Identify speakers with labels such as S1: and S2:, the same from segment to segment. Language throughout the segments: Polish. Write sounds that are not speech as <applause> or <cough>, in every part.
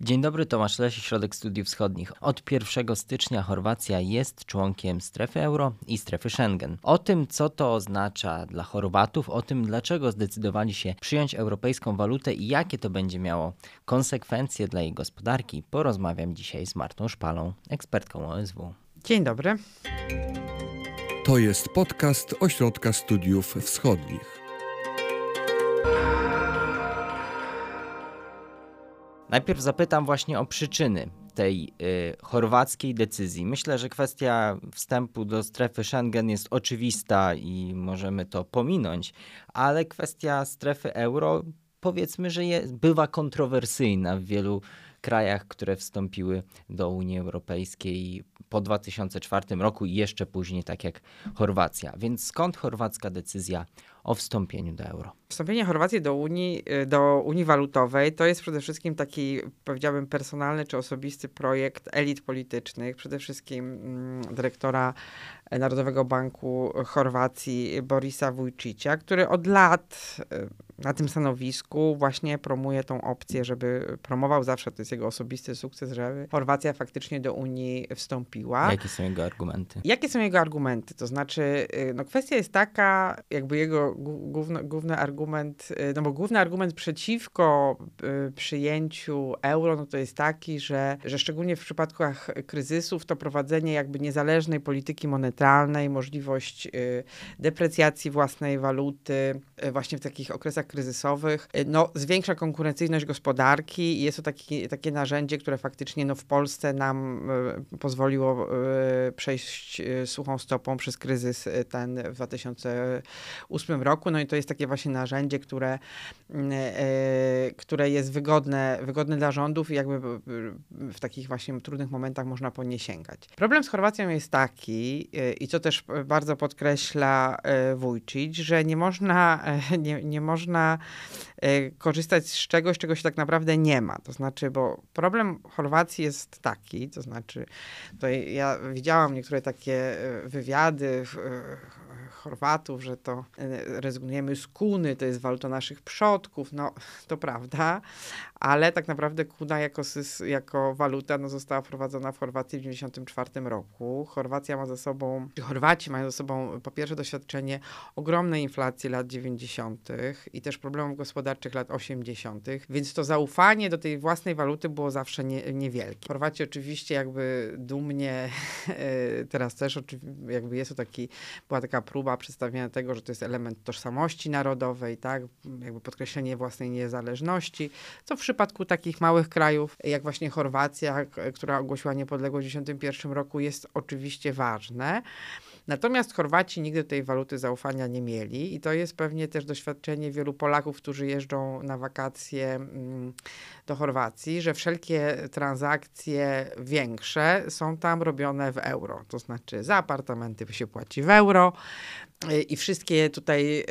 S1: Dzień dobry, Tomasz Leś, Środek Studiów Wschodnich. Od 1 stycznia Chorwacja jest członkiem strefy euro i strefy Schengen. O tym, co to oznacza dla Chorwatów, o tym, dlaczego zdecydowali się przyjąć europejską walutę i jakie to będzie miało konsekwencje dla jej gospodarki, porozmawiam dzisiaj z Martą Szpalą, ekspertką OSW.
S2: Dzień dobry.
S3: To jest podcast Ośrodka Studiów Wschodnich.
S1: Najpierw zapytam właśnie o przyczyny tej y, chorwackiej decyzji. Myślę, że kwestia wstępu do strefy Schengen jest oczywista i możemy to pominąć, ale kwestia strefy euro powiedzmy, że bywa kontrowersyjna w wielu krajach, które wstąpiły do Unii Europejskiej po 2004 roku i jeszcze później, tak jak Chorwacja. Więc skąd chorwacka decyzja o wstąpieniu do euro?
S2: Wstąpienie Chorwacji do Unii, y, do Unii Walutowej to jest przede wszystkim taki, powiedziałbym, personalny czy osobisty projekt elit politycznych, przede wszystkim mm, dyrektora Narodowego Banku Chorwacji Borisa Vujčicia, który od lat y, na tym stanowisku właśnie promuje tą opcję, żeby promował zawsze, to jest jego osobisty sukces, żeby Chorwacja faktycznie do Unii wstąpiła.
S1: Jakie są jego argumenty?
S2: Jakie są jego argumenty? To znaczy, y, no kwestia jest taka, jakby jego główny, główny argument, y, no bo główny argument przeciwko przyjęciu euro, no to jest taki, że, że szczególnie w przypadkach kryzysów to prowadzenie jakby niezależnej polityki monetarnej możliwość y, deprecjacji własnej waluty y, właśnie w takich okresach kryzysowych, y, no, zwiększa konkurencyjność gospodarki i jest to taki, takie narzędzie, które faktycznie no, w Polsce nam pozwoliło przejść suchą stopą przez kryzys ten w 2008 roku. No i to jest takie właśnie narzędzie, które, które jest wygodne, wygodne dla rządów i jakby w takich właśnie trudnych momentach można po nie sięgać. Problem z Chorwacją jest taki, i co też bardzo podkreśla Wójcic, że nie można, <laughs> nie, nie można e, korzystać z czegoś, czego się tak naprawdę nie ma. To znaczy, bo problem Chorwacji jest taki, to znaczy, tutaj ja widziałam niektóre takie wywiady Chorwatów, że to rezygnujemy z kuny, to jest waluta naszych przodków. No, to prawda, ale tak naprawdę kuna jako, jako waluta no, została wprowadzona w Chorwacji w 1994 roku. Chorwacja ma za sobą, Chorwaci mają za sobą po pierwsze doświadczenie ogromnej inflacji lat 90. i też problemów gospodarczych lat 80., więc to zaufanie do tej własnej waluty było zawsze nie, niewielkie. Chorwaci oczywiście jakby dumnie, <laughs> teraz też jakby jest to taki, była taka próba przedstawienia tego, że to jest element tożsamości narodowej, tak, jakby podkreślenie własnej niezależności, co w przypadku takich małych krajów, jak właśnie Chorwacja, która ogłosiła niepodległość w 1991 roku, jest oczywiście ważne. Natomiast Chorwaci nigdy tej waluty zaufania nie mieli i to jest pewnie też doświadczenie wielu Polaków, którzy jeżdżą na wakacje mm, do Chorwacji, że wszelkie transakcje większe są tam robione w euro. To znaczy za apartamenty się płaci w euro, i wszystkie tutaj e,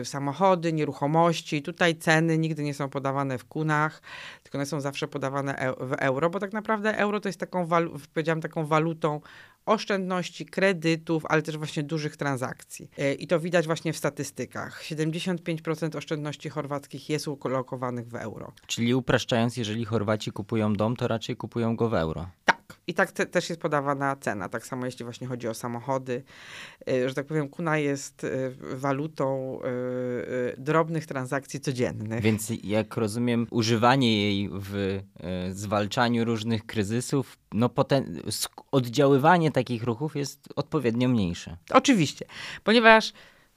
S2: e, samochody, nieruchomości, tutaj ceny nigdy nie są podawane w kunach, tylko one są zawsze podawane w euro, bo tak naprawdę euro to jest taką, powiedziałam, taką walutą oszczędności, kredytów, ale też właśnie dużych transakcji. E, I to widać właśnie w statystykach. 75% oszczędności chorwackich jest ulokowanych w euro.
S1: Czyli upraszczając, jeżeli Chorwaci kupują dom, to raczej kupują go w euro.
S2: I tak te, też jest podawana cena. Tak samo jeśli właśnie chodzi o samochody. Y, że tak powiem, kuna jest y, walutą y, drobnych transakcji codziennych.
S1: Więc jak rozumiem, używanie jej w zwalczaniu różnych kryzysów, no potem oddziaływanie takich ruchów jest odpowiednio mniejsze.
S2: Oczywiście, ponieważ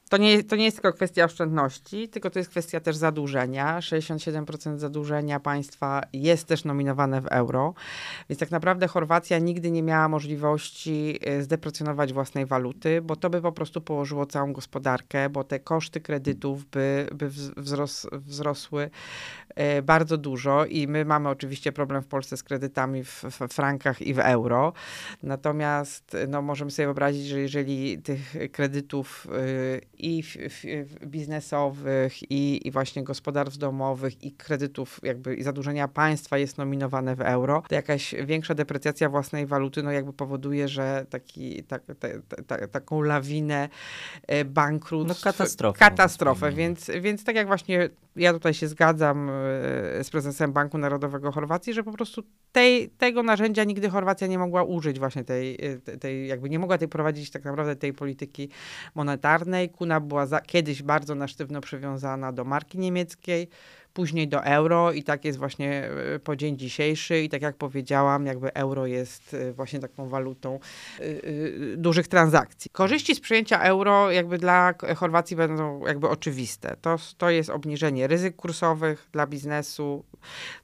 S2: to nie, to nie jest tylko kwestia oszczędności, tylko to jest kwestia też zadłużenia. 67% zadłużenia państwa jest też nominowane w euro, więc tak naprawdę Chorwacja nigdy nie miała możliwości e, zdeprecjonować własnej waluty, bo to by po prostu położyło całą gospodarkę, bo te koszty kredytów by, by wzros, wzrosły e, bardzo dużo i my mamy oczywiście problem w Polsce z kredytami w, w frankach i w euro. Natomiast no, możemy sobie wyobrazić, że jeżeli tych kredytów i f, f, biznesowych, i, i właśnie gospodarstw domowych, i kredytów jakby i zadłużenia państwa jest nominowane w euro, to jakaś większa deprecjacja własnej waluty, no jakby powoduje, że taki, tak, te, te, taką lawinę e, bankructw.
S1: No katastrofę.
S2: Katastrofę, więc, więc tak jak właśnie ja tutaj się zgadzam e, z prezesem Banku Narodowego Chorwacji, że po prostu tej, tego narzędzia nigdy Chorwacja nie mogła użyć właśnie tej, e, tej jakby nie mogła tej prowadzić tak naprawdę tej polityki monetarnej. Kuna była za, kiedyś bardzo na sztywno przywiązana do marki niemieckiej, później do euro i tak jest właśnie e, po dzień dzisiejszy i tak jak powiedziałam, jakby euro jest e, właśnie taką walutą e, dużych transakcji. Korzyści z przyjęcia euro jakby dla Chorwacji będą jakby oczywiste. To, to jest obniżenie ryzyk kursowych dla biznesu,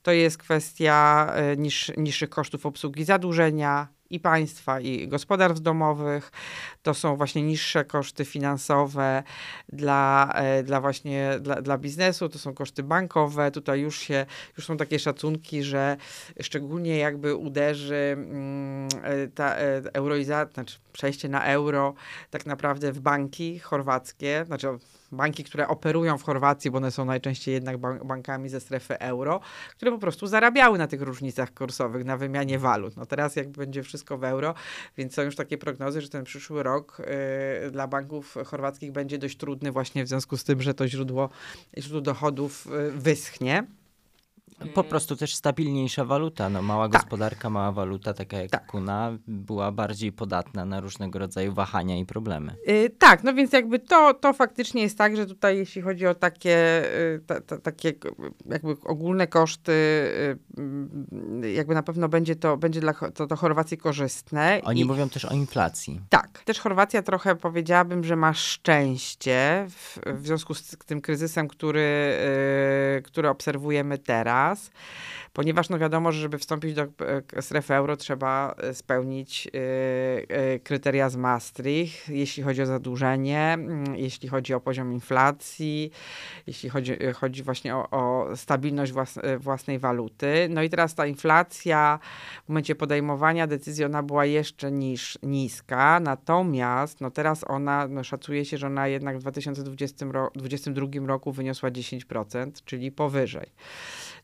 S2: to jest kwestia niż, niższych kosztów obsługi zadłużenia, i państwa, i gospodarstw domowych. To są właśnie niższe koszty finansowe dla, e, dla właśnie dla, dla biznesu, to są koszty bankowe. Tutaj już się, już są takie szacunki, że szczególnie jakby uderzy mm, e, ta e, euroizacja, znaczy przejście na euro tak naprawdę w banki chorwackie, znaczy banki, które operują w Chorwacji, bo one są najczęściej jednak bankami ze strefy euro, które po prostu zarabiały na tych różnicach kursowych, na wymianie walut. No teraz jakby będzie wszystko w euro, więc są już takie prognozy, że ten przyszły rok y, dla banków chorwackich będzie dość trudny właśnie w związku z tym, że to źródło, źródło dochodów y, wyschnie.
S1: Po prostu też stabilniejsza waluta. No, mała tak. gospodarka, mała waluta, taka jak tak. kuna, była bardziej podatna na różnego rodzaju wahania i problemy.
S2: Yy, tak, no więc jakby to, to faktycznie jest tak, że tutaj jeśli chodzi o takie, yy, ta, ta, takie jakby ogólne koszty, yy, jakby na pewno będzie to, będzie dla to, to Chorwacji korzystne.
S1: Oni I, mówią też o inflacji.
S2: Tak. Też Chorwacja trochę powiedziałabym, że ma szczęście w, w związku z tym kryzysem, który, y, który obserwujemy teraz raz, ponieważ no wiadomo, że żeby wstąpić do e, strefy euro trzeba e, spełnić e, kryteria z Maastricht, jeśli chodzi o zadłużenie, mm, jeśli chodzi o poziom inflacji, jeśli chodzi, chodzi właśnie o, o stabilność włas, własnej waluty. No i teraz ta inflacja w momencie podejmowania decyzji ona była jeszcze niż, niska, natomiast no teraz ona, no szacuje się, że ona jednak w 2022 roku wyniosła 10%, czyli powyżej.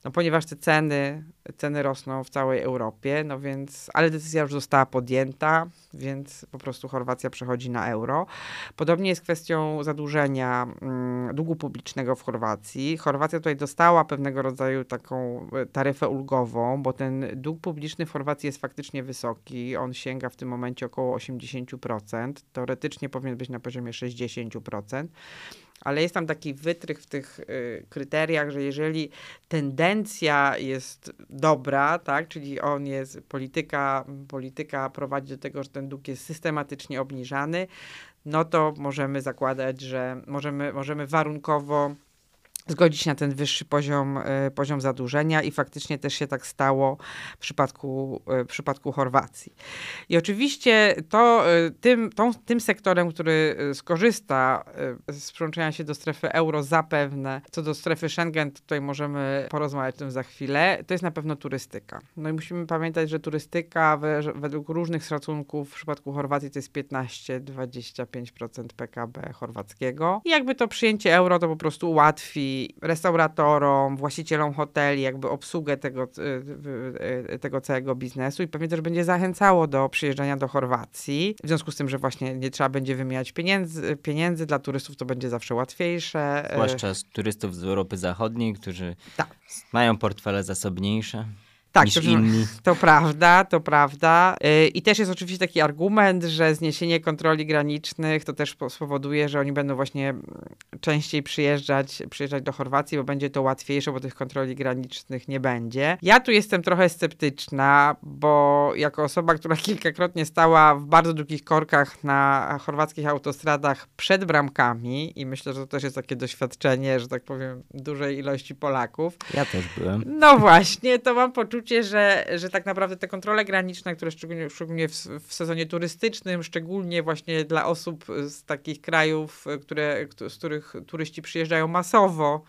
S2: No ponieważ te ceny, ceny rosną w całej Europie, no więc, ale decyzja już została podjęta, więc po prostu Chorwacja przechodzi na euro. Podobnie jest kwestią zadłużenia mm, długu publicznego w Chorwacji. Chorwacja tutaj dostała pewnego rodzaju taką e, taryfę ulgową, bo ten dług publiczny w Chorwacji jest faktycznie wysoki. On sięga w tym momencie około 80%. Teoretycznie powinien być na poziomie 60% ale jest tam taki wytrych w tych y, kryteriach, że jeżeli tendencja jest dobra, tak, czyli on jest, polityka, polityka prowadzi do tego, że ten dług jest systematycznie obniżany, no to możemy zakładać, że możemy, możemy warunkowo zgodzić na ten wyższy poziom, e, poziom zadłużenia i faktycznie też się tak stało w przypadku, e, w przypadku Chorwacji. I oczywiście to, e, tym, tą, tym sektorem, który skorzysta z przyłączenia się do strefy euro zapewne, co do strefy Schengen, tutaj możemy porozmawiać o tym za chwilę, to jest na pewno turystyka. No i musimy pamiętać, że turystyka według różnych szacunków w przypadku Chorwacji to jest 15-25% PKB chorwackiego. I jakby to przyjęcie euro to po prostu ułatwi restauratorom, właścicielom hoteli, jakby obsługę tego, y, y, tego całego biznesu i pewnie też będzie zachęcało do przyjeżdżania do Chorwacji. W związku z tym, że właśnie nie trzeba będzie wymieniać pieniędzy, pieniędzy dla turystów, to będzie zawsze łatwiejsze.
S1: Zwłaszcza z turystów z Europy Zachodniej, którzy tak. mają portfele zasobniejsze.
S2: Tak,
S1: niż
S2: to,
S1: inni.
S2: to prawda, to prawda. Yy, I też jest oczywiście taki argument, że zniesienie kontroli granicznych to też spowoduje, że oni będą właśnie częściej przyjeżdżać, przyjeżdżać do Chorwacji, bo będzie to łatwiejsze, bo tych kontroli granicznych nie będzie. Ja tu jestem trochę sceptyczna, bo jako osoba, która <laughs> kilkakrotnie stała w bardzo długich korkach na chorwackich autostradach przed bramkami i myślę, że to też jest takie doświadczenie, że tak powiem, dużej ilości Polaków.
S1: Ja też byłem.
S2: No właśnie, to mam poczucie, poczucie, że, że tak naprawdę te kontrole graniczne, które szczególnie, szczególnie w, w sezonie turystycznym, szczególnie właśnie dla osób z takich krajów, które, z których turyści przyjeżdżają masowo,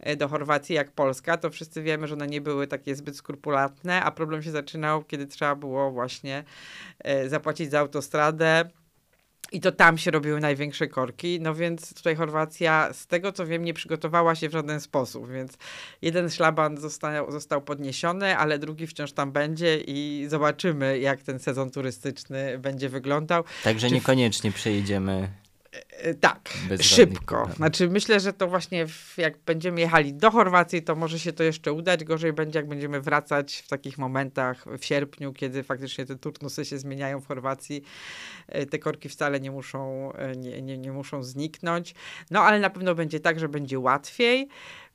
S2: e, do Chorwacji jak Polska, to wszyscy wiemy, że one nie były takie zbyt skrupulatne, a problem się zaczynał, kiedy trzeba było właśnie e, zapłacić za autostradę I to tam się robiły największe korki, no więc tutaj Chorwacja, z tego co wiem, nie przygotowała się w żaden sposób, więc jeden szlaban został, został podniesiony, ale drugi wciąż tam będzie i zobaczymy, jak ten sezon turystyczny będzie wyglądał.
S1: Także
S2: Czy
S1: niekoniecznie przejedziemy
S2: Tak,
S1: bez
S2: szybko. Znaczy myślę, że to właśnie w, jak będziemy jechali do Chorwacji, to może się to jeszcze udać. Gorzej będzie, jak będziemy wracać w takich momentach w sierpniu, kiedy faktycznie te turnusy się zmieniają w Chorwacji. E, Te korki wcale nie muszą, e, nie, nie, nie muszą zniknąć. No ale na pewno będzie tak, że będzie łatwiej.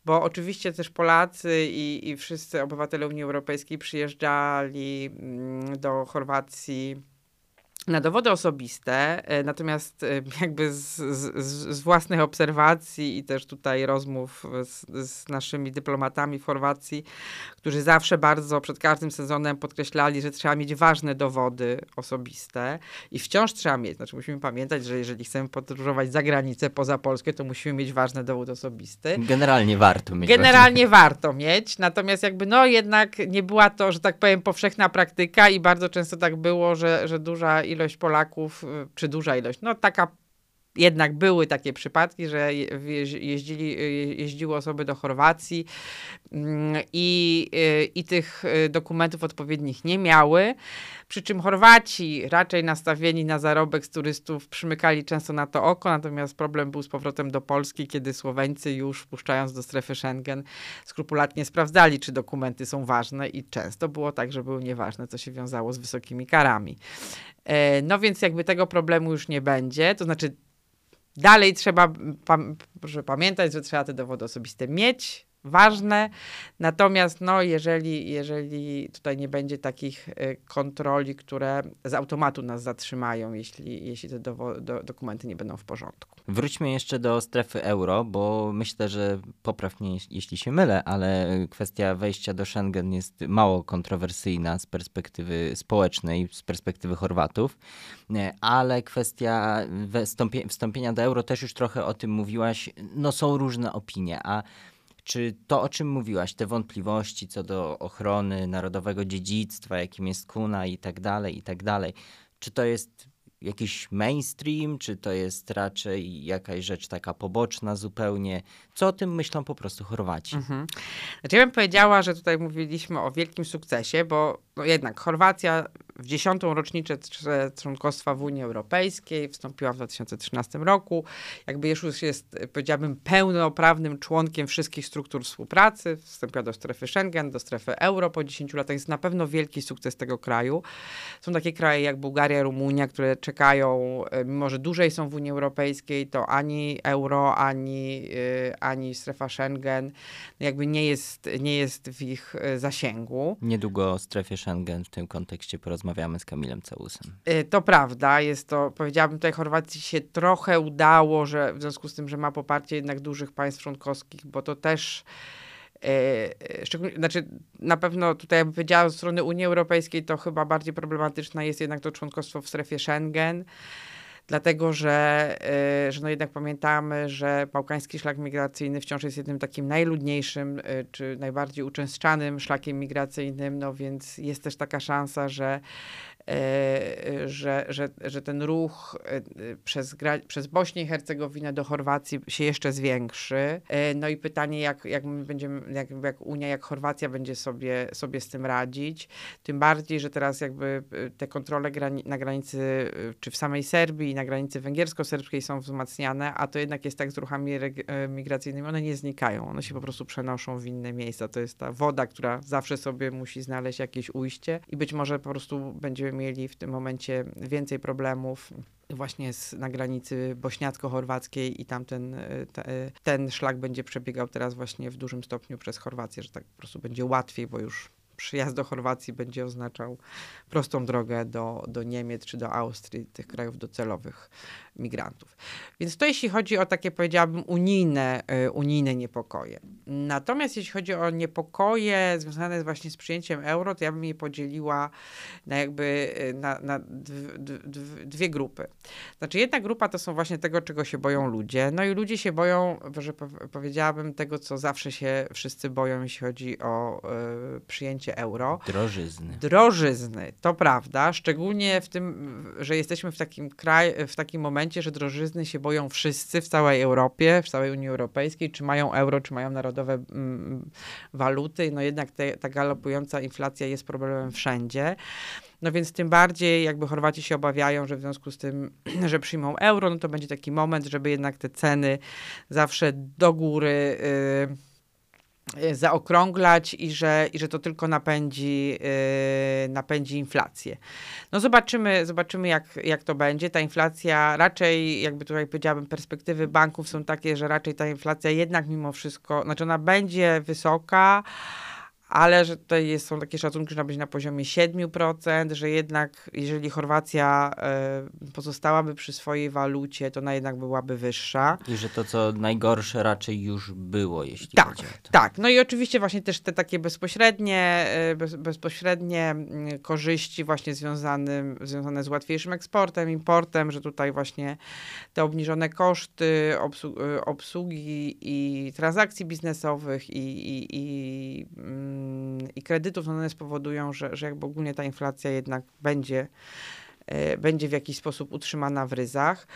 S2: Bo oczywiście też Polacy i, i wszyscy obywatele Unii Europejskiej przyjeżdżali mm, do Chorwacji na dowody osobiste, e, natomiast e, jakby z, z, z- własnych obserwacji i też tutaj rozmów z, z naszymi dyplomatami w Chorwacji, którzy zawsze bardzo przed każdym sezonem podkreślali, że trzeba mieć ważne dowody osobiste i wciąż trzeba mieć. Znaczy musimy pamiętać, że jeżeli chcemy podróżować za granicę, poza Polskę, to musimy mieć ważny dowód osobisty.
S1: Generalnie warto mieć.
S2: Generalnie warto mieć, natomiast jakby no jednak nie była to, że tak powiem, powszechna praktyka i bardzo często tak było, że, że duża ilość Polaków, y, czy duża ilość, no taka jednak były takie przypadki, że je- jeź- jeździli, y, jeździły osoby do Chorwacji mm, i, y, i tych y, dokumentów odpowiednich nie miały. Przy czym Chorwaci, raczej nastawieni na zarobek z turystów, przymykali często na to oko, natomiast problem był z powrotem do Polski, kiedy Słoweńcy już wpuszczając do strefy Schengen skrupulatnie sprawdzali, czy dokumenty są ważne i często było tak, że były nieważne, co się wiązało z wysokimi karami. E, No więc jakby tego problemu już nie będzie, to znaczy dalej trzeba pam- proszę pamiętać, że trzeba te dowody osobiste mieć, ważne, natomiast no jeżeli, jeżeli tutaj nie będzie takich e, kontroli, które z automatu nas zatrzymają, jeśli, jeśli te dowo- do, dokumenty nie będą w porządku.
S1: Wróćmy jeszcze do strefy euro, bo myślę, że popraw mnie, jeś- jeśli się mylę, ale kwestia wejścia do Schengen jest mało kontrowersyjna z perspektywy społecznej, z perspektywy Chorwatów, Nie, ale kwestia wstąpie- wstąpienia do euro też już trochę o tym mówiłaś. No są różne opinie, a czy to, o czym mówiłaś, te wątpliwości co do ochrony narodowego dziedzictwa, jakim jest kuna i tak dalej, i tak dalej, czy to jest jakiś mainstream, czy to jest raczej jakaś rzecz taka poboczna zupełnie? Co o tym myślą po prostu Chorwaci?
S2: Mhm. Znaczy ja bym powiedziała, że tutaj mówiliśmy o wielkim sukcesie, bo no jednak Chorwacja w dziesiątą rocznicę członkostwa w Unii Europejskiej wstąpiła w 2013 roku. Jakby już jest, powiedziałabym, pełnoprawnym członkiem wszystkich struktur współpracy. Wstąpiła do strefy Schengen, do strefy euro po 10 latach. Jest na pewno wielki sukces tego kraju. Są takie kraje jak Bułgaria, Rumunia, które czekają, e, mimo że dłużej są w Unii Europejskiej, to ani euro, ani, e, ani strefa Schengen jakby nie jest, nie jest w ich e, zasięgu.
S1: Niedługo o strefie Schengen w tym kontekście porozmawiamy z Kamilem Całusem.
S2: E, To prawda, jest to, powiedziałabym, tutaj Chorwacji się trochę udało, że w związku z tym, że ma poparcie jednak dużych państw członkowskich, bo to też e, szczególnie, znaczy na pewno tutaj ja bym powiedziała ze strony Unii Europejskiej to chyba bardziej problematyczne jest jednak to członkostwo w strefie Schengen. Dlatego, że, e, że no jednak pamiętamy, że bałkański szlak migracyjny wciąż jest jednym takim najludniejszym e, czy najbardziej uczęszczanym szlakiem migracyjnym, no więc jest też taka szansa, że że, że, że ten ruch e, przez, przez Bośnię i Hercegowinę do Chorwacji się jeszcze zwiększy. E, No i pytanie, jak, jak my będziemy, jak, jak Unia, jak Chorwacja będzie sobie, sobie z tym radzić. Tym bardziej, że teraz jakby e, te kontrole grani na granicy, e, czy w samej Serbii, na granicy węgiersko-serbskiej są wzmacniane, a to jednak jest tak z ruchami e, migracyjnymi, one nie znikają, one się po prostu przenoszą w inne miejsca. To jest ta woda, która zawsze sobie musi znaleźć jakieś ujście i być może po prostu będziemy mieli w tym momencie więcej problemów właśnie z, na granicy bośniacko-chorwackiej i tamten e, te, e, ten szlak będzie przebiegał teraz właśnie w dużym stopniu przez Chorwację, że tak po prostu będzie łatwiej, bo już przyjazd do Chorwacji będzie oznaczał prostą drogę do, do Niemiec czy do Austrii, tych krajów docelowych migrantów. Więc to jeśli chodzi o takie, powiedziałabym, unijne, y, unijne niepokoje. Natomiast jeśli chodzi o niepokoje związane właśnie z przyjęciem euro, to ja bym je podzieliła na jakby y, na, na dw, dw, dwie grupy. Znaczy jedna grupa to są właśnie tego, czego się boją ludzie. No i ludzie się boją, że po- powiedziałabym, tego, co zawsze się wszyscy boją, jeśli chodzi o y, przyjęcie euro.
S1: Drożyzny.
S2: Drożyzny, to prawda, szczególnie w tym, że jesteśmy w takim kraju, w takim momencie, że drożyzny się boją wszyscy w całej Europie, w całej Unii Europejskiej, czy mają euro, czy mają narodowe mm, waluty. No jednak te, ta galopująca inflacja jest problemem wszędzie. No więc tym bardziej jakby Chorwaci się obawiają, że w związku z tym, <clears throat> że przyjmą euro, no to będzie taki moment, żeby jednak te ceny zawsze do góry yy, zaokrąglać i że, i że to tylko napędzi, yy, napędzi inflację. No zobaczymy, zobaczymy jak, jak to będzie. Ta inflacja raczej, jakby tutaj powiedziałabym, perspektywy banków są takie, że raczej ta inflacja jednak mimo wszystko, znaczy ona będzie wysoka, ale że tutaj jest, są takie szacunki, że na być na poziomie 7%, że jednak jeżeli Chorwacja y, pozostałaby przy swojej walucie, to ona jednak byłaby wyższa.
S1: I że to, co najgorsze raczej już było, jeśli
S2: tak,
S1: chodzi o to.
S2: Tak, no i oczywiście właśnie też te takie bezpośrednie, bez, bezpośrednie korzyści właśnie związane, związane z łatwiejszym eksportem, importem, że tutaj właśnie te obniżone koszty obsługi, obsługi i transakcji biznesowych i, i, i i kredytów, no one spowodują, że, że jakby ogólnie ta inflacja jednak będzie, e, będzie w jakiś sposób utrzymana w ryzach.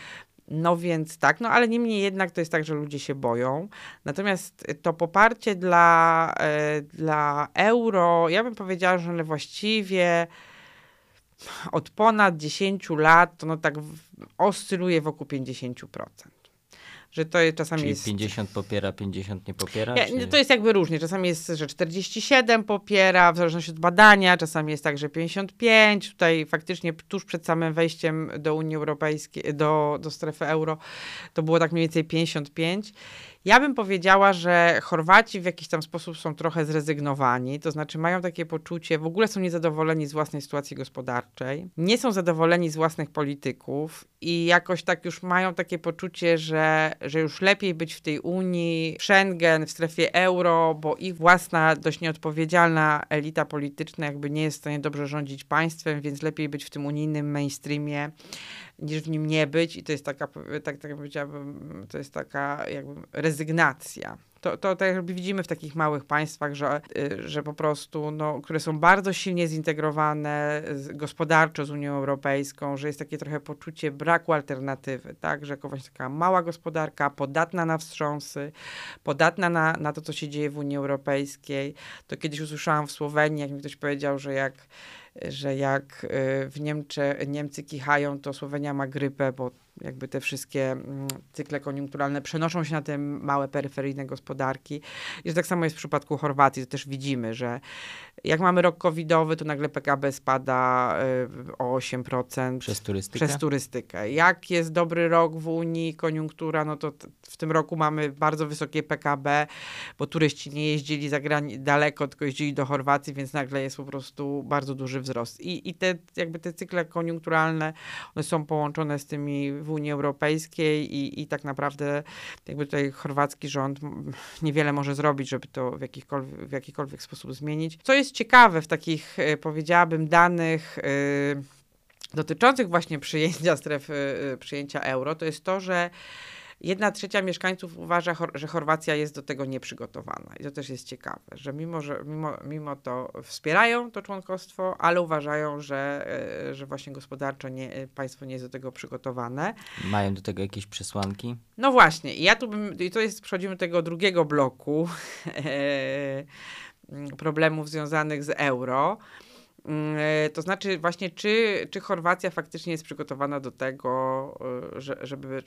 S2: No więc tak, no ale niemniej jednak to jest tak, że ludzie się boją. Natomiast to poparcie dla, e, dla euro, ja bym powiedziała, że właściwie od ponad 10 lat to no tak oscyluje wokół 50% że to czasami
S1: Czyli
S2: jest...
S1: 50 popiera, 50 nie popiera?
S2: Ja,
S1: czy...
S2: To jest jakby różnie. Czasami jest, że 47 popiera, w zależności od badania, czasami jest tak, że 55. Tutaj faktycznie tuż przed samym wejściem do Unii Europejskiej, do, do strefy euro, to było tak mniej więcej 55. Ja bym powiedziała, że Chorwaci w jakiś tam sposób są trochę zrezygnowani, to znaczy mają takie poczucie, w ogóle są niezadowoleni z własnej sytuacji gospodarczej, nie są zadowoleni z własnych polityków i jakoś tak już mają takie poczucie, że, że już lepiej być w tej Unii, w Schengen, w strefie euro, bo ich własna, dość nieodpowiedzialna elita polityczna jakby nie jest w stanie dobrze rządzić państwem, więc lepiej być w tym unijnym mainstreamie niż w nim nie być i to jest taka, tak, tak powiedziałabym, to jest taka jakby rezygnacja. To, to tak jakby widzimy w takich małych państwach, że, y, że po prostu, no, które są bardzo silnie zintegrowane gospodarczo z Unią Europejską, że jest takie trochę poczucie braku alternatywy, tak, że właśnie taka mała gospodarka, podatna na wstrząsy, podatna na, na to, co się dzieje w Unii Europejskiej. To kiedyś usłyszałam w Słowenii, jak mi ktoś powiedział, że jak że jak y, w Niemcze, Niemcy kichają, to Słowenia ma grypę, bo jakby te wszystkie mm, cykle koniunkturalne przenoszą się na te małe peryferyjne gospodarki. I że tak samo jest w przypadku Chorwacji, to też widzimy, że jak mamy rok covidowy, to nagle PKB spada y, o 8%.
S1: Przez turystykę?
S2: Przez turystykę. Jak jest dobry rok w Unii, koniunktura, no to w tym roku mamy bardzo wysokie PKB, bo turyści nie jeździli za grani- daleko, tylko jeździli do Chorwacji, więc nagle jest po prostu bardzo duży wzrost. I, i te, jakby te cykle koniunkturalne, one są połączone z tymi w Unii Europejskiej i, i tak naprawdę jakby tutaj chorwacki rząd niewiele może zrobić, żeby to w jakikolwiek, w jakikolwiek sposób zmienić. Co jest ciekawe w takich, e, powiedziałabym, danych yy, dotyczących właśnie przyjęcia strefy, yy, przyjęcia euro, to jest to, że Jedna trzecia mieszkańców uważa, że Chorwacja jest do tego nieprzygotowana. I to też jest ciekawe, że mimo, że mimo, mimo to wspierają to członkostwo, ale uważają, że, e, że właśnie gospodarczo nie, e, państwo nie jest do tego przygotowane.
S1: Mają do tego jakieś przesłanki?
S2: No właśnie. I ja tu bym, i to jest, przechodzimy do tego drugiego bloku <laughs> problemów związanych z euro. Mm, e, to znaczy właśnie, czy, czy Chorwacja faktycznie jest przygotowana do tego, e, że, żeby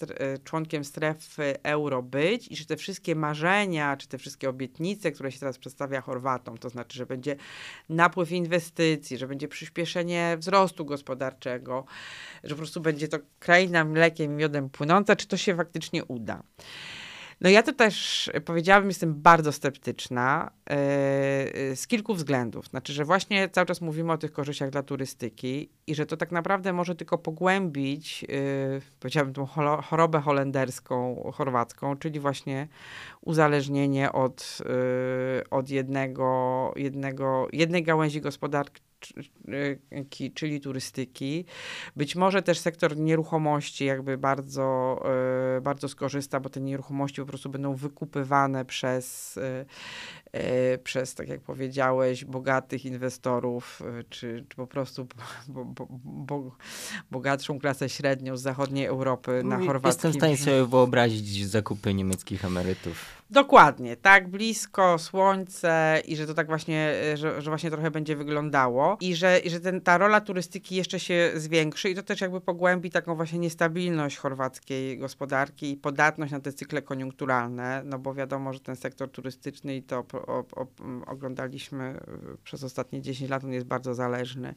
S2: e, członkiem strefy euro być i czy te wszystkie marzenia, czy te wszystkie obietnice, które się teraz przedstawia Chorwatom, to znaczy, że będzie napływ inwestycji, że będzie przyspieszenie wzrostu gospodarczego, że po prostu będzie to kraina mlekiem i miodem płynąca, czy to się faktycznie uda. No ja to też powiedziałabym, jestem bardzo sceptyczna yy, z kilku względów. Znaczy, że właśnie cały czas mówimy o tych korzyściach dla turystyki i że to tak naprawdę może tylko pogłębić, yy, powiedziałabym, tą chorobę holenderską, chorwacką, czyli właśnie uzależnienie od, yy, od jednego, jednego, jednej gałęzi gospodarki czyli turystyki. Być może też sektor nieruchomości jakby bardzo, e, bardzo skorzysta, bo te nieruchomości po prostu będą wykupywane przez, przez, tak jak powiedziałeś, bogatych inwestorów, e, czy, czy po prostu bo, bo, bo, bogatszą klasę średnią z zachodniej Europy na chorwackim...
S1: Jestem w stanie sobie wyobrazić zakupy niemieckich emerytów.
S2: Dokładnie, tak blisko słońce i że to tak właśnie, że, że właśnie trochę będzie wyglądało i że, i że ten, ta rola turystyki jeszcze się zwiększy i to też jakby pogłębi taką właśnie niestabilność chorwackiej gospodarki i podatność na te cykle koniunkturalne, no bo wiadomo, że ten sektor turystyczny i to o, o, oglądaliśmy przez ostatnie 10 lat, on jest bardzo zależny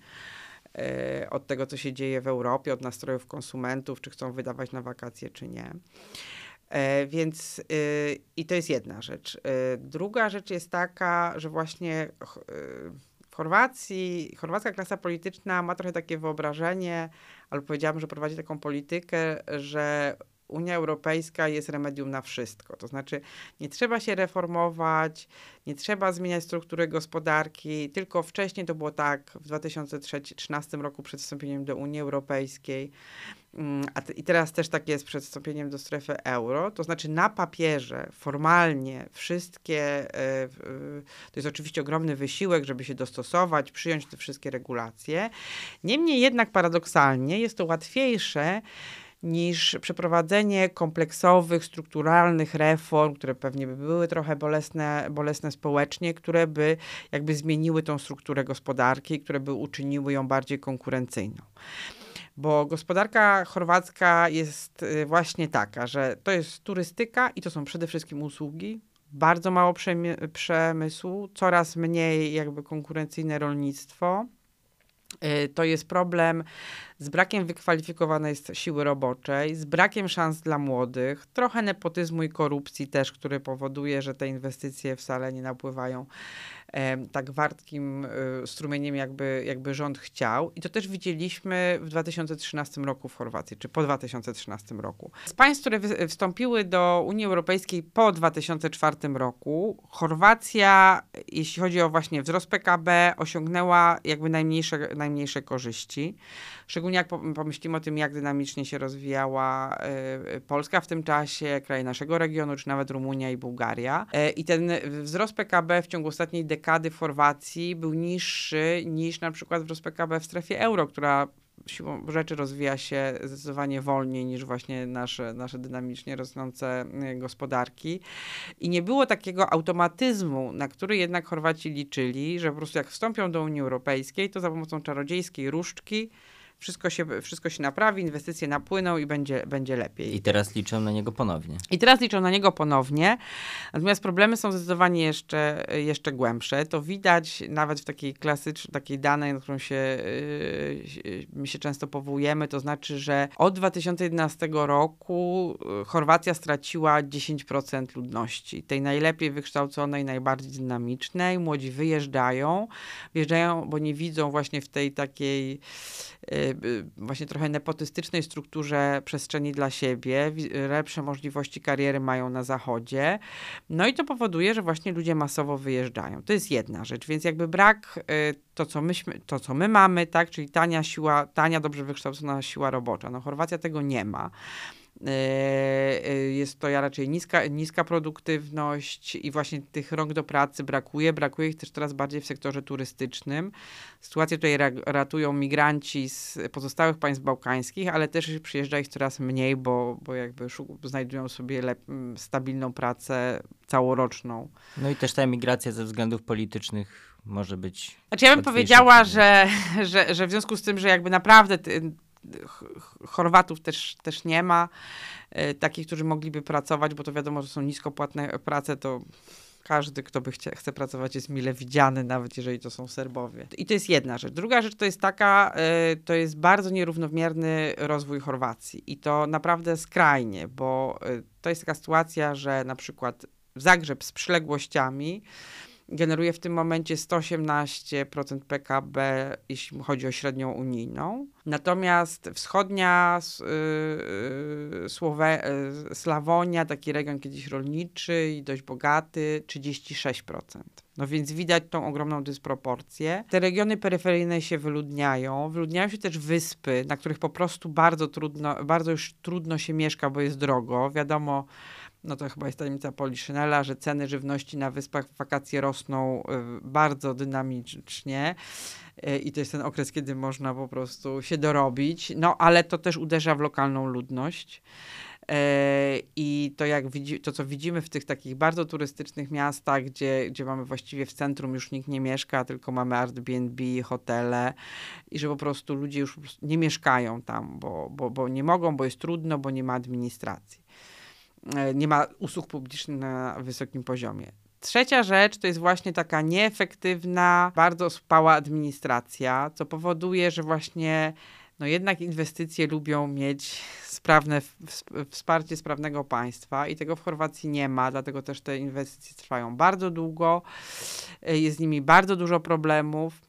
S2: e, od tego, co się dzieje w Europie, od nastrojów konsumentów, czy chcą wydawać na wakacje, czy nie. E, więc i to jest jedna rzecz. E, druga rzecz jest taka, że właśnie w Chorwacji, chorwacka klasa polityczna ma trochę takie wyobrażenie, albo powiedziałabym, że prowadzi taką politykę, że Unia Europejska jest remedium na wszystko. To znaczy, nie trzeba się reformować, nie trzeba zmieniać struktury gospodarki, tylko wcześniej to było tak w 2013 roku przed wstąpieniem do Unii Europejskiej. Mm, te, I teraz też tak jest przed wstąpieniem do strefy euro. To znaczy, na papierze, formalnie, wszystkie, y, y, to jest oczywiście ogromny wysiłek, żeby się dostosować, przyjąć te wszystkie regulacje. Niemniej jednak paradoksalnie jest to łatwiejsze niż przeprowadzenie kompleksowych, strukturalnych reform, które pewnie by były trochę bolesne, bolesne społecznie, które by jakby zmieniły tą strukturę gospodarki, które by uczyniły ją bardziej konkurencyjną. Bo gospodarka chorwacka jest y, właśnie taka, że to jest turystyka i to są przede wszystkim usługi, bardzo mało przemysłu, coraz mniej jakby konkurencyjne rolnictwo. Y, to jest problem z brakiem wykwalifikowanej siły roboczej, z brakiem szans dla młodych, trochę nepotyzmu i korupcji też, który powoduje, że te inwestycje wcale nie napływają tak wartkim e, strumieniem, jakby, jakby rząd chciał. I to też widzieliśmy w 2013 roku w Chorwacji, czy po 2013 roku. Z państw, które wstąpiły do Unii Europejskiej po 2004 roku, Chorwacja, jeśli chodzi o właśnie wzrost PKB, osiągnęła jakby najmniejsze, najmniejsze korzyści. Szczególnie jak pomyślimy o tym, jak dynamicznie się rozwijała y, Polska w tym czasie, kraje naszego regionu, czy nawet Rumunia i Bułgaria. Y, I ten wzrost PKB w ciągu ostatniej dekady w Chorwacji był niższy niż na przykład wzrost PKB w strefie euro, która siłą rzeczy rozwija się zdecydowanie wolniej niż właśnie nasze, nasze dynamicznie rosnące gospodarki. I nie było takiego automatyzmu, na który jednak Chorwaci liczyli, że po prostu jak wstąpią do Unii Europejskiej, to za pomocą czarodziejskiej różdżki wszystko się, wszystko się naprawi, inwestycje napłyną i będzie, będzie lepiej.
S1: I teraz liczą na niego ponownie.
S2: I teraz liczą na niego ponownie, natomiast problemy są zdecydowanie jeszcze, jeszcze głębsze. To widać nawet w takiej klasycznej, takiej danej, na którą się, yy, my się często powołujemy, to znaczy, że od 2011 roku yy, Chorwacja straciła 10% ludności, tej najlepiej wykształconej, najbardziej dynamicznej. Młodzi wyjeżdżają, wyjeżdżają, bo nie widzą właśnie w tej takiej właśnie trochę nepotystycznej strukturze przestrzeni dla siebie, lepsze możliwości kariery mają na zachodzie. No i to powoduje, że właśnie ludzie masowo wyjeżdżają. To jest jedna rzecz, więc jakby brak y, to, co, myśmy, to, co my mamy, tak, czyli tania siła, tania, dobrze wykształcona siła robocza. No Chorwacja tego nie ma. E, e, jest to ja raczej niska, niska produktywność i właśnie tych rąk do pracy brakuje. Brakuje ich też coraz bardziej w sektorze turystycznym. Sytuację tutaj ratują migranci z pozostałych państw bałkańskich, ale też przyjeżdża ich coraz mniej, bo, bo jakby znajdują sobie stabilną pracę całoroczną.
S1: No i też ta emigracja ze względów politycznych może być.
S2: Znaczy ja bym powiedziała, że, że, że w związku z tym, że jakby naprawdę Chorwatów też, też nie ma, e, takich, którzy mogliby pracować, bo to wiadomo, że są niskopłatne prace, to każdy, kto by chce, chce pracować, jest mile widziany, nawet jeżeli to są Serbowie. I to jest jedna rzecz. Druga rzecz to jest taka, e, to jest bardzo nierównomierny rozwój Chorwacji i to naprawdę skrajnie, bo e, to jest taka sytuacja, że na przykład Zagrzeb z przyległościami generuje w tym momencie 118% PKB, jeśli chodzi o średnią unijną. Natomiast wschodnia yy, Słowe, Slawonia, taki region kiedyś rolniczy i dość bogaty, 36%. No więc widać tą ogromną dysproporcję. Te regiony peryferyjne się wyludniają. Wyludniają się też wyspy, na których po prostu bardzo trudno, bardzo już trudno się mieszka, bo jest drogo. Wiadomo, no to chyba jest tajemnica Poliszynela, że ceny żywności na wyspach w wakacje rosną y, bardzo dynamicznie y, i to jest ten okres, kiedy można po prostu się dorobić, no ale to też uderza w lokalną ludność. E, I to, jak widzi, to, co widzimy w tych takich bardzo turystycznych miastach, gdzie, gdzie mamy właściwie w centrum już nikt nie mieszka, tylko mamy Airbnb, hotele i że po prostu ludzie już nie mieszkają tam, bo, bo, bo nie mogą, bo jest trudno, bo nie ma administracji. E, nie ma usług publicznych na wysokim poziomie. Trzecia rzecz to jest właśnie taka nieefektywna, bardzo spała administracja, co powoduje, że właśnie no jednak inwestycje lubią mieć sprawne wsparcie sprawnego państwa i tego w Chorwacji nie ma, dlatego też te inwestycje trwają bardzo długo, e, jest z nimi bardzo dużo problemów.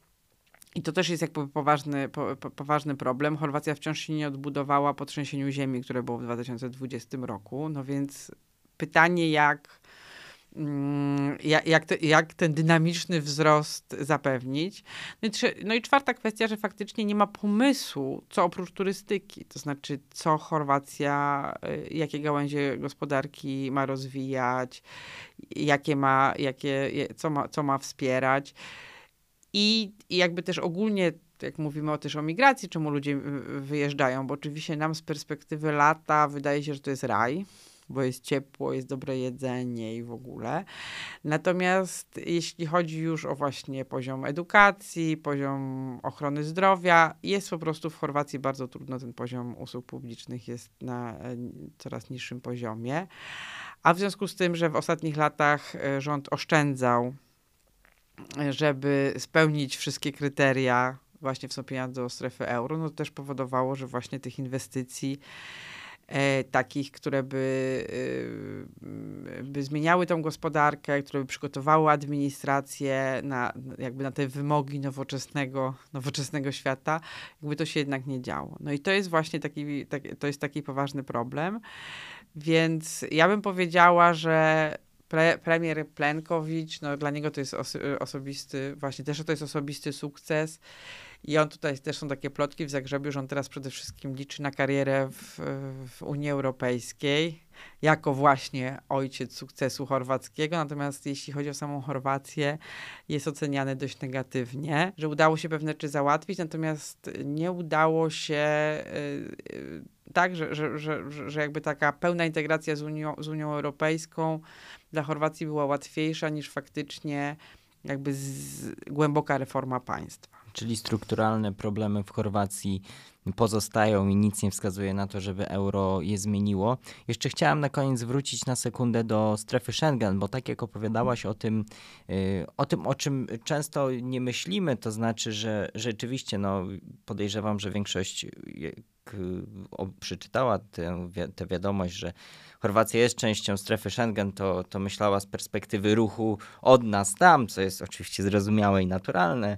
S2: I to też jest jakby poważny, po, po, poważny problem. Chorwacja wciąż się nie odbudowała po trzęsieniu ziemi, które było w 2020 roku. No więc pytanie, jak Mm, jak, jak, ten dynamiczny wzrost zapewnić. No i, no i, czwarta kwestia, że faktycznie nie ma pomysłu, co oprócz turystyki, to znaczy co Chorwacja, y, jakie gałęzie gospodarki ma rozwijać, jakie ma, jakie, co, ma, co ma wspierać. I, I jakby też ogólnie jak mówimy o, też o migracji, czemu ludzie y, wyjeżdżają, bo oczywiście nam z perspektywy lata wydaje się, że to jest raj, bo jest ciepło, jest dobre jedzenie i w ogóle. Natomiast jeśli chodzi już o właśnie poziom edukacji, poziom ochrony zdrowia, jest po prostu w Chorwacji bardzo trudno, ten poziom usług publicznych jest na e, coraz niższym poziomie. A w związku z tym, że w ostatnich latach e, rząd oszczędzał, żeby spełnić wszystkie kryteria właśnie wstąpienia do strefy euro, no to też powodowało, że właśnie tych inwestycji e, takich, które by, e, by zmieniały tą gospodarkę, które by przygotowały administrację na, jakby na te wymogi nowoczesnego, nowoczesnego świata, jakby to się jednak nie działo. No i to jest właśnie taki, tak, to jest taki poważny problem. Więc ja bym powiedziała, że pre, premier Plenkowicz, no dla niego to jest oso osobisty, właśnie też to jest osobisty sukces. I on tutaj też są takie plotki w Zagrzebiu, że on teraz przede wszystkim liczy na karierę w, w Unii Europejskiej, jako właśnie ojciec sukcesu chorwackiego. Natomiast jeśli chodzi o samą Chorwację, jest oceniany dość negatywnie, że udało się pewne rzeczy załatwić, natomiast nie udało się. Yy, tak, że, że, że, że jakby taka pełna integracja z Unią, z Unią Europejską dla Chorwacji była łatwiejsza niż faktycznie jakby z, głęboka reforma państwa.
S1: Czyli strukturalne problemy w Chorwacji pozostają i nic nie wskazuje na to, żeby euro je zmieniło. Jeszcze chciałam na koniec wrócić na sekundę do strefy Schengen, bo tak jak opowiadałaś o tym, y, o tym, o czym często nie myślimy, to znaczy, że rzeczywiście no, podejrzewam, że większość przeczytała tę, tę wiadomość, że Chorwacja jest częścią strefy Schengen, to, to myślała z perspektywy ruchu od nas tam, co jest oczywiście zrozumiałe i naturalne,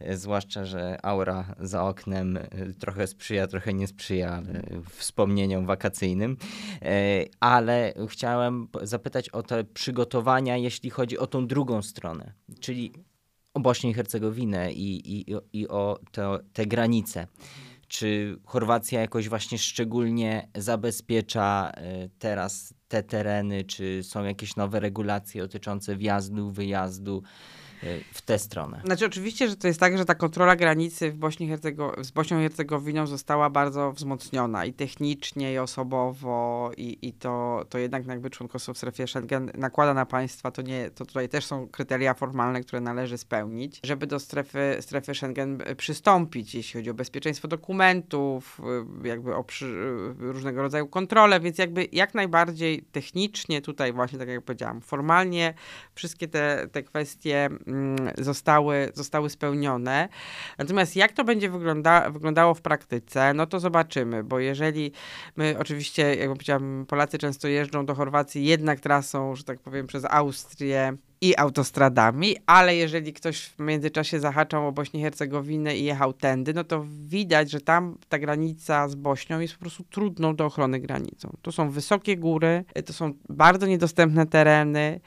S1: e, zwłaszcza, że aura za oknem e, trochę sprzyja, trochę nie sprzyja e, wspomnieniom wakacyjnym, ale chciałem zapytać o te przygotowania, jeśli chodzi o tą drugą stronę, czyli o Bośnię i Hercegowinę i, i, i o te, te granice. Czy Chorwacja jakoś właśnie szczególnie zabezpiecza e, teraz te tereny? Czy są jakieś nowe regulacje dotyczące wjazdu, wyjazdu? W tę stronę.
S2: Znaczy oczywiście, że to jest tak, że ta kontrola granicy w Bośni Hercego, z Bośnią i Hercegowiną została bardzo wzmocniona i technicznie, i osobowo, i, i to, to jednak jakby członkostwo w strefie Schengen nakłada na państwa, to nie, to tutaj też są kryteria formalne, które należy spełnić, żeby do strefy, strefy Schengen przystąpić, jeśli chodzi o bezpieczeństwo dokumentów, jakby o przy, różnego rodzaju kontrole, więc jakby jak najbardziej technicznie tutaj właśnie, tak jak powiedziałam, formalnie wszystkie te, te kwestie zostały, zostały spełnione. Natomiast jak to będzie wygląda, wyglądało w praktyce, no to zobaczymy, bo jeżeli my oczywiście, jak powiedziałam, Polacy często jeżdżą do Chorwacji jednak trasą, że tak powiem, przez Austrię, i autostradami, ale jeżeli ktoś w międzyczasie zahaczał o Bośnię i Hercegowinę i jechał tędy, no to widać, że tam ta granica z Bośnią jest po prostu trudną do ochrony granicą. To są wysokie góry, to są bardzo niedostępne tereny,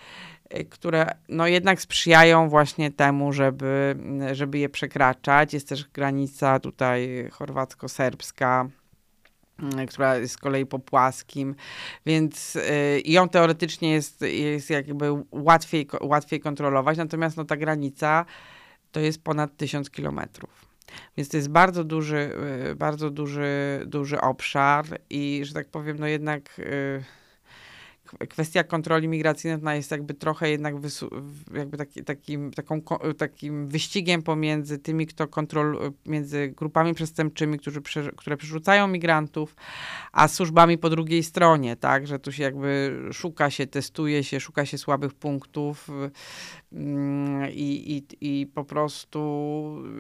S2: które no jednak sprzyjają właśnie temu, żeby, żeby je przekraczać. Jest też granica tutaj chorwacko-serbska, mm, która jest z kolei po płaskim, więc y, ją teoretycznie jest, jest jakby łatwiej, łatwiej kontrolować, natomiast no, ta granica to jest ponad tysiąc kilometrów. Więc to jest bardzo duży, y, bardzo duży, duży obszar i, że tak powiem, no jednak... Y, kwestia kontroli migracyjnej jest jakby trochę jednak jakby taki, takim, taką, takim wyścigiem pomiędzy tymi, kto kontrol, między grupami przestępczymi, którzy, które przerzucają migrantów, a służbami po drugiej stronie, tak, że tu się jakby szuka się, testuje się, szuka się słabych punktów i, i, i po prostu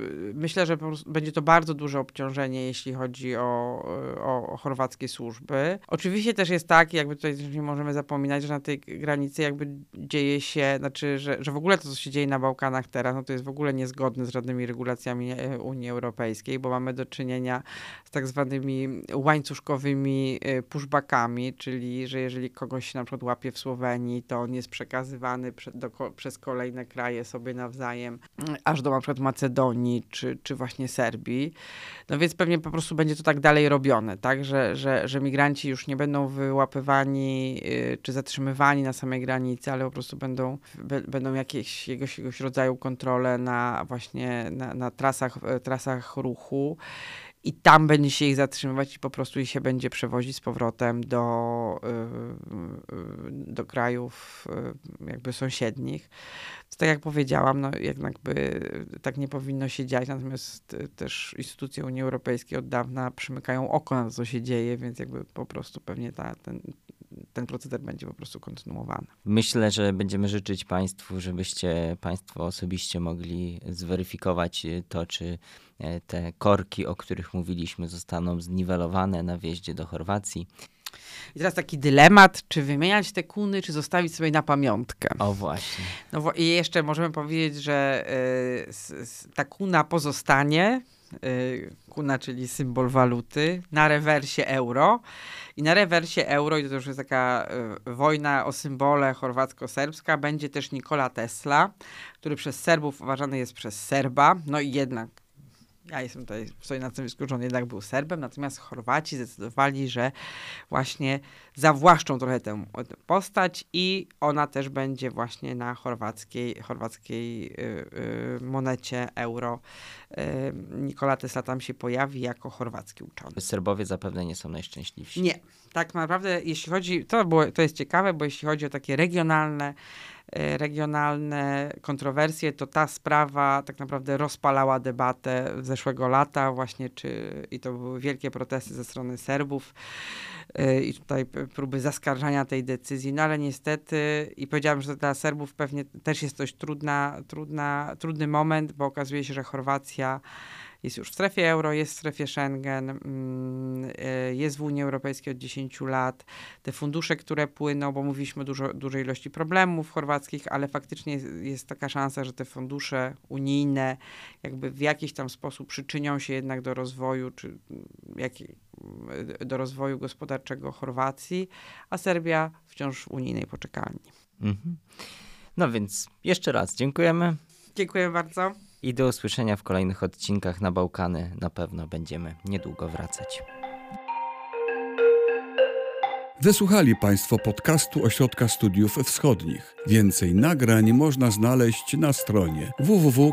S2: y, myślę, że prostu będzie to bardzo duże obciążenie, jeśli chodzi o, o, o chorwackie służby. Oczywiście też jest tak, jakby tutaj nie możemy zapominać, że na tej granicy jakby dzieje się, znaczy, że, że w ogóle to, co się dzieje na Bałkanach teraz, no to jest w ogóle niezgodne z żadnymi regulacjami e, Unii Europejskiej, bo mamy do czynienia z tak zwanymi łańcuszkowymi e, pushbackami, czyli, że jeżeli kogoś się na przykład łapie w Słowenii, to on jest przekazywany prze, do, przez kolejne kraje sobie nawzajem, aż do na przykład Macedonii, czy, czy właśnie Serbii. No więc pewnie po prostu będzie to tak dalej robione, tak, że, że, że migranci już nie będą wyłapywani y, czy zatrzymywani na samej granicy, ale po prostu będą, będą jakieś jakiegoś, jakiegoś rodzaju kontrole na właśnie na, na trasach, trasach ruchu i tam będzie się ich zatrzymywać i po prostu się będzie przewozić z powrotem do, y, y, do krajów jakby sąsiednich. tak jak powiedziałam, no jakby tak nie powinno się dziać, natomiast też instytucje Unii Europejskiej od dawna przymykają oko na to, co się dzieje, więc jakby po prostu pewnie ta, ten, ten proceder będzie po prostu kontynuowany.
S1: Myślę, że będziemy życzyć Państwu, żebyście Państwo osobiście mogli zweryfikować e, to, czy e, te korki, o których mówiliśmy, zostaną zniwelowane na wjeździe do Chorwacji.
S2: I teraz taki dylemat, czy wymieniać te kuny, czy zostawić sobie na pamiątkę.
S1: O właśnie.
S2: No i jeszcze możemy powiedzieć, że y, ta kuna pozostanie, y, kuna, czyli symbol waluty, na rewersie euro. I na rewersie euro, i to już jest taka y, wojna o symbole chorwacko-serbska, będzie też Nikola Tesla, który przez Serbów uważany jest przez Serba. No i jednak ja jestem tutaj, stoję na stanowisku, że on jednak był Serbem, natomiast Chorwaci zdecydowali, że właśnie zawłaszczą trochę tę, tę postać i ona też będzie właśnie na chorwackiej, chorwackiej y, y, monecie euro. Y, Nikola Tesla tam się pojawi jako chorwacki uczony.
S1: Serbowie zapewne nie są najszczęśliwsi.
S2: Nie. Tak naprawdę, jeśli chodzi, to, było, to jest ciekawe, bo jeśli chodzi o takie regionalne regionalne kontrowersje, to ta sprawa tak naprawdę rozpalała debatę zeszłego lata właśnie, czy i to były wielkie protesty ze strony Serbów e, i tutaj próby zaskarżania tej decyzji, no ale niestety i powiedziałam, że dla Serbów pewnie też jest dość trudna, trudna, trudny moment, bo okazuje się, że Chorwacja jest już w strefie euro, jest w strefie Schengen, mm, e, jest w Unii Europejskiej od 10 lat. Te fundusze, które płyną, bo mówiliśmy o dużo, dużej ilości problemów chorwackich, ale faktycznie jest, jest taka szansa, że te fundusze unijne jakby w jakiś tam sposób przyczynią się jednak do rozwoju, czy jak, do rozwoju gospodarczego Chorwacji, a Serbia wciąż w unijnej poczekalni. Mhm.
S1: No więc jeszcze raz dziękujemy.
S2: Dziękuję bardzo.
S1: I do usłyszenia w kolejnych odcinkach na Bałkany. Na pewno będziemy niedługo wracać.
S3: Wysłuchali Państwo podcastu Ośrodka Studiów Wschodnich. Więcej nagrań można znaleźć na stronie www.osw.waw.pl.